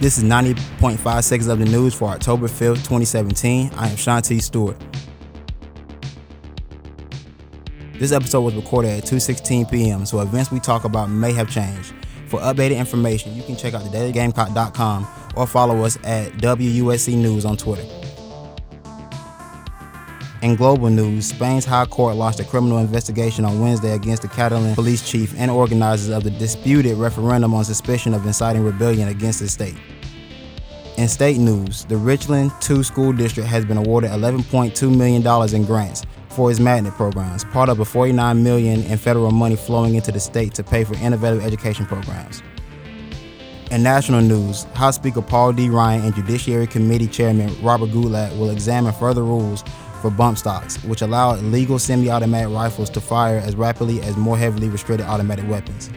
This is 90.5 seconds of the news for October 5th, 2017. I am Shanti Stuart. This episode was recorded at 2:16 p.m., so events we talk about may have changed. For updated information, you can check out thedailygamecock.com or follow us at WUSC News on Twitter. In global news, Spain's High Court launched a criminal investigation on Wednesday against the Catalan police chief and organizers of the disputed referendum on suspicion of inciting rebellion against the state. In state news, the Richland 2 school district has been awarded $11.2 million in grants for its magnet programs, part of a 49 million in federal money flowing into the state to pay for innovative education programs. In national news, House Speaker Paul D. Ryan and Judiciary Committee Chairman Robert Goodlatte will examine further rules for bump stocks, which allow legal semi-automatic rifles to fire as rapidly as more heavily restricted automatic weapons.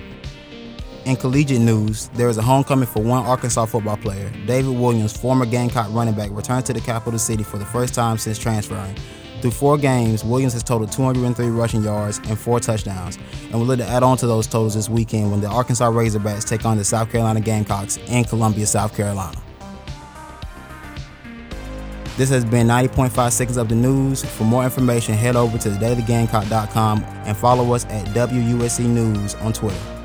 In collegiate news, there is a homecoming for one Arkansas football player. David Williams, former Gamecock running back, returned to the capital city for the first time since transferring, through four games, Williams has totaled 203 rushing yards and four touchdowns, and we look to add on to those totals this weekend when the Arkansas Razorbacks take on the South Carolina Gamecocks in Columbia, South Carolina. This has been 90.5 seconds of the news. For more information, head over to thedailygamecock.com and follow us at WUSC News on Twitter.